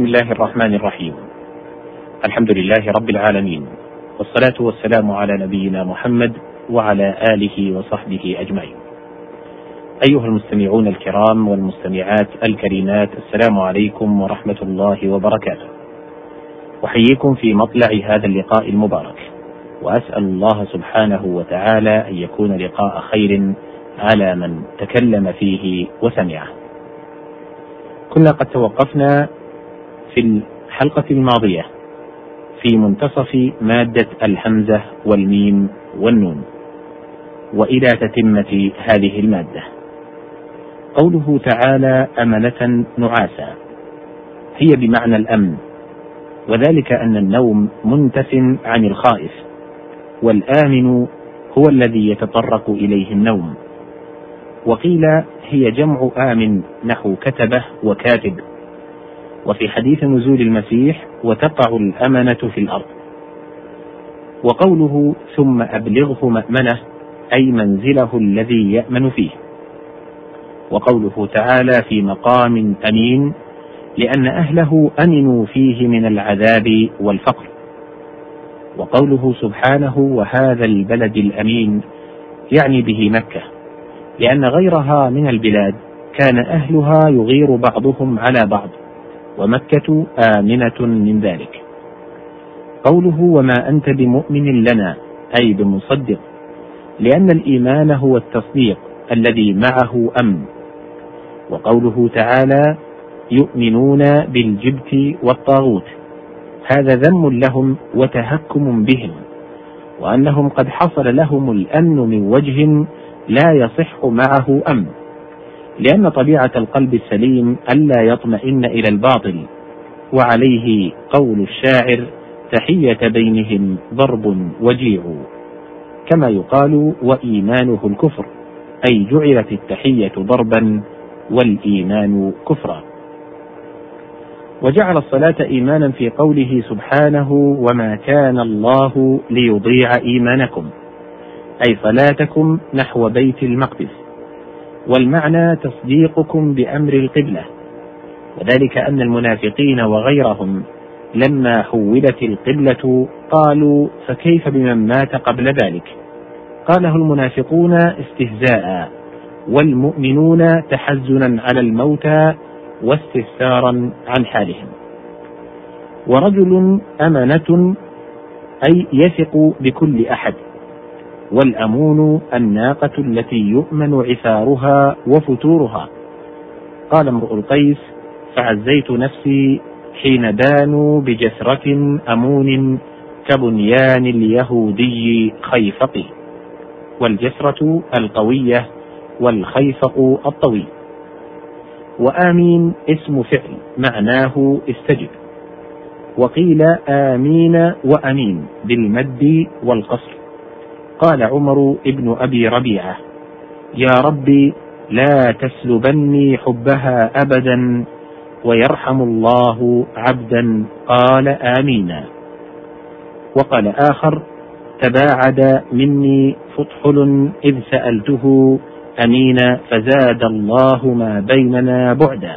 بسم الله الرحمن الرحيم. الحمد لله رب العالمين. والصلاة والسلام على نبينا محمد وعلى آله وصحبه أجمعين. أيها المستمعون الكرام والمستمعات الكريمات السلام عليكم ورحمة الله وبركاته. أحييكم في مطلع هذا اللقاء المبارك. وأسأل الله سبحانه وتعالى أن يكون لقاء خير على من تكلم فيه وسمعه. كنا قد توقفنا في الحلقة الماضية في منتصف مادة الهمزة والميم والنون وإلى تتمة هذه المادة. قوله تعالى أمنة نعاسا. هي بمعنى الأمن وذلك أن النوم منتف عن الخائف والآمن هو الذي يتطرق إليه النوم. وقيل هي جمع آمن نحو كتبه وكاتب. وفي حديث نزول المسيح وتقع الأمنة في الأرض. وقوله ثم أبلغه مأمنة أي منزله الذي يأمن فيه. وقوله تعالى في مقام أمين لأن أهله أمنوا فيه من العذاب والفقر. وقوله سبحانه وهذا البلد الأمين يعني به مكة. لأن غيرها من البلاد كان أهلها يغير بعضهم على بعض. ومكة آمنة من ذلك. قوله وما أنت بمؤمن لنا أي بمصدق لأن الإيمان هو التصديق الذي معه أمن. وقوله تعالى يؤمنون بالجبت والطاغوت. هذا ذم لهم وتهكم بهم وأنهم قد حصل لهم الأمن من وجه لا يصح معه أمن. لأن طبيعة القلب السليم ألا يطمئن إلى الباطل وعليه قول الشاعر تحية بينهم ضرب وجيع كما يقال وإيمانه الكفر أي جعلت التحية ضربا والإيمان كفرا. وجعل الصلاة إيمانا في قوله سبحانه وما كان الله ليضيع إيمانكم أي صلاتكم نحو بيت المقدس. والمعنى تصديقكم بأمر القبلة وذلك أن المنافقين وغيرهم لما حولت القبلة قالوا فكيف بمن مات قبل ذلك؟ قاله المنافقون استهزاء والمؤمنون تحزنا على الموتى واستفسارا عن حالهم. ورجل أمنة أي يثق بكل أحد. والأمون الناقة التي يؤمن عثارها وفتورها. قال امرؤ القيس فعزيت نفسي حين بانوا بجسرة أمون كبنيان اليهودي خيفق والجسرة القوية والخيفق الطويل. وآمين اسم فعل معناه استجب. وقيل آمين وأمين بالمد والقصر. قال عمر ابن أبي ربيعة يا ربي لا تسلبني حبها أبدا ويرحم الله عبدا. قال آمين. وقال آخر تباعد مني فطحل إذ سألته أمينا فزاد الله ما بيننا بعدا.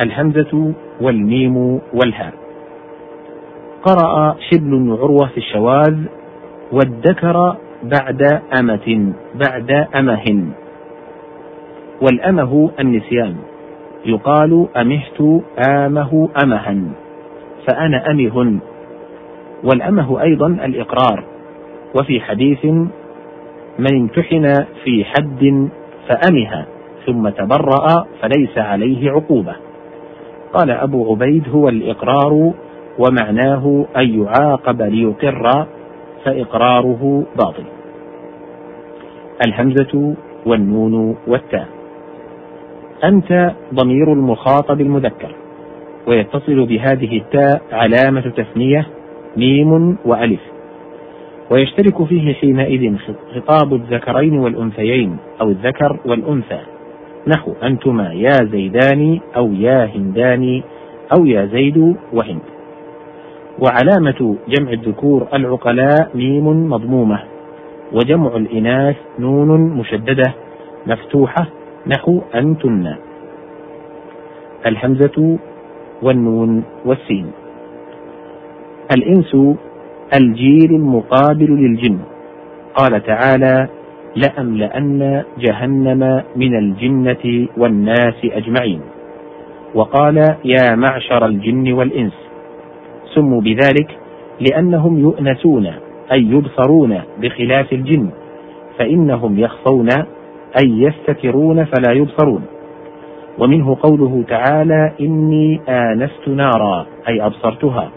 الهمزة والميم والهاء. قرأ شبل عروة في الشواذ والذكر بعد أمة بعد أمه والأمه النسيان. يقال أمهت آمه أمها فأنا أمه والأمه أيضا الإقرار. وفي حديث من امتحن في حد فأمه ثم تبرأ فليس عليه عقوبة. قال أبو عبيد هو الإقرار ومعناه أن يعاقب ليقر فإقراره باطل. الهمزة والنون والتاء. أنت ضمير المخاطب المذكر ويتصل بهذه التاء علامة تثنية ميم وألف. ويشترك فيه حينئذ خطاب الذكرين والأنثيين أو الذكر والأنثى. نحو أنتما يا زيدان أو يا هندان أو يا زيد وهند. وعلامة جمع الذكور العقلاء ميم مضمومة وجمع الإناث نون مشددة مفتوحة نحو أنتن. الهمزة والنون والسين. الإنس الجيل المقابل للجن. قال تعالى لأملأن جهنم من الجنة والناس أجمعين. وقال يا معشر الجن والإنس. سموا بذلك لأنهم يؤنسون أي يبصرون بخلاف الجن فإنهم يخفون أي يستترون فلا يبصرون. ومنه قوله تعالى إني آنست نارا أي أبصرتها.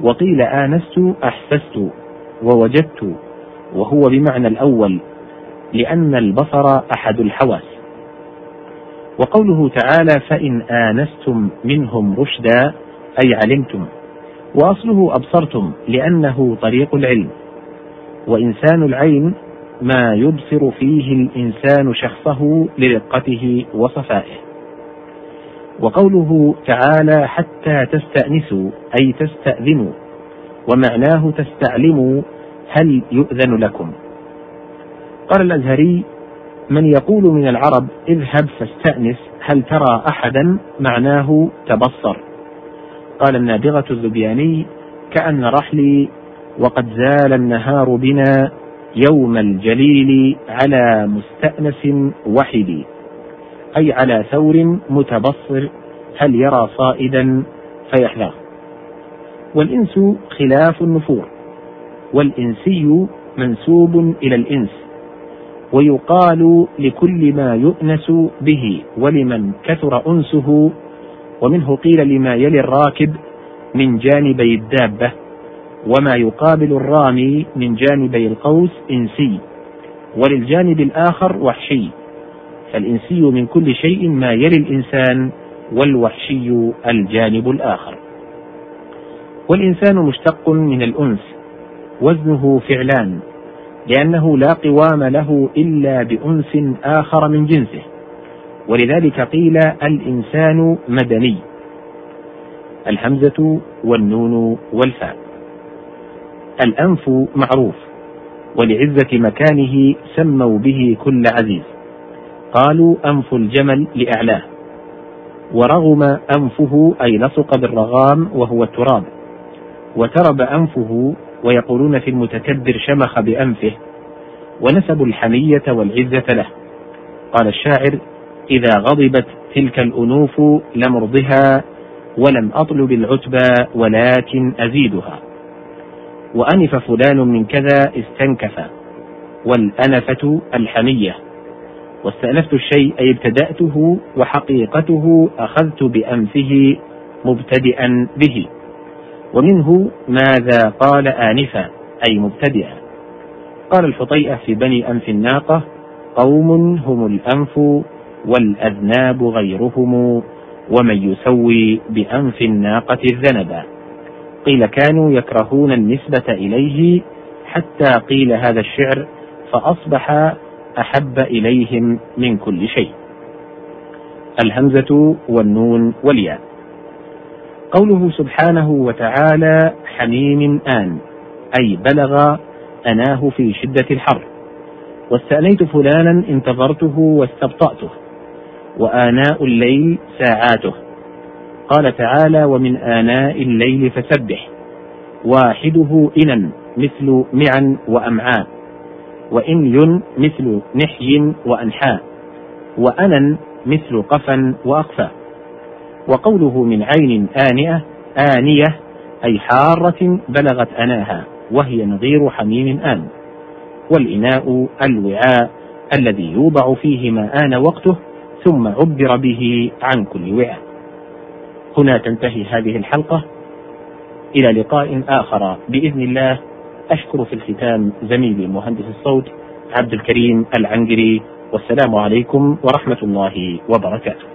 وقيل آنست أحسست ووجدت وهو بمعنى الأول لأن البصر أحد الحواس. وقوله تعالى فإن آنستم منهم رشدا أي علمتم. وأصله أبصرتم لأنه طريق العلم. وإنسان العين ما يبصر فيه الإنسان شخصه لرقته وصفائه. وقوله تعالى حتى تستأنسوا أي تستأذنوا ومعناه تستعلموا هل يؤذن لكم. قال الأزهري من يقول من العرب اذهب فاستأنس هل ترى أحدا؟ معناه تبصر. قال النابغة الذبياني كأن رحلي وقد زال النهار بنا يوم الجليل على مستأنس وحدي. أي على ثور متبصر هل يرى صائدا؟ فيحذره والإنس خلاف النفور والإنسي منسوب إلى الإنس ويقال لكل ما يؤنس به ولمن كثر أنسه ومنه قيل لما يلي الراكب من جانبي الدابة وما يقابل الرامي من جانبي القوس إنسي وللجانب الآخر وحشي فالإنسي من كل شيء ما يلي الإنسان والوحشي الجانب الآخر والإنسان مشتق من الأنس وزنه فعلان لأنه لا قوام له إلا بأنس آخر من جنسه ولذلك قيل الإنسان مدني. الهمزة والنون والفاء. الأنف معروف ولعزة مكانه سموا به كل عزيز. قالوا أنف الجمل لأعلاه. ورغم أنفه أي لصق بالرغام وهو التراب. وترب أنفه ويقولون في المتكبر شمخ بأنفه. ونسبوا الحمية والعزة له. قال الشاعر إذا غضبت تلك الأنوف لمرضها ولم أطلب العتبى ولكن أزيدها. وأنف فلان من كذا استنكف والأنفة الحمية. واستأنفت الشيء أي ابتدأته وحقيقته أخذت بأنفه مبتدئا به. ومنه ماذا قال آنفا أي مبتدئا. قال الحطيئة في بني أنف الناقة قوم هم الأنف والأذناب غيرهم ومن يسوي بأنف الناقة الذنبا قيل كانوا يكرهون النسبة إليه حتى قيل هذا الشعر فأصبح أحب إليهم من كل شيء. الهمزة والنون والياء. قوله سبحانه وتعالى حميم آن أي بلغ أناه في شدة الحر. واستأنيت فلانا انتظرته واستبطأته. وآناء الليل ساعاته. قال تعالى ومن آناء الليل فسبح واحدة إنا مثل معا وأمعاء وإني مثل نحي وأنحاء وأنا مثل قفا وأقفى وقوله من عين آنئة آنية أي حارة بلغت أناها وهي نظير حميم آن. والإناء الوعاء الذي يوضع فيه ما آن وقته ثم عبر به عن كل وعاء. هنا تنتهي هذه الحلقة. إلى لقاء آخر. بإذن الله أشكر في الختام زميلي مهندس الصوت عبد الكريم العنقري. والسلام عليكم ورحمة الله وبركاته.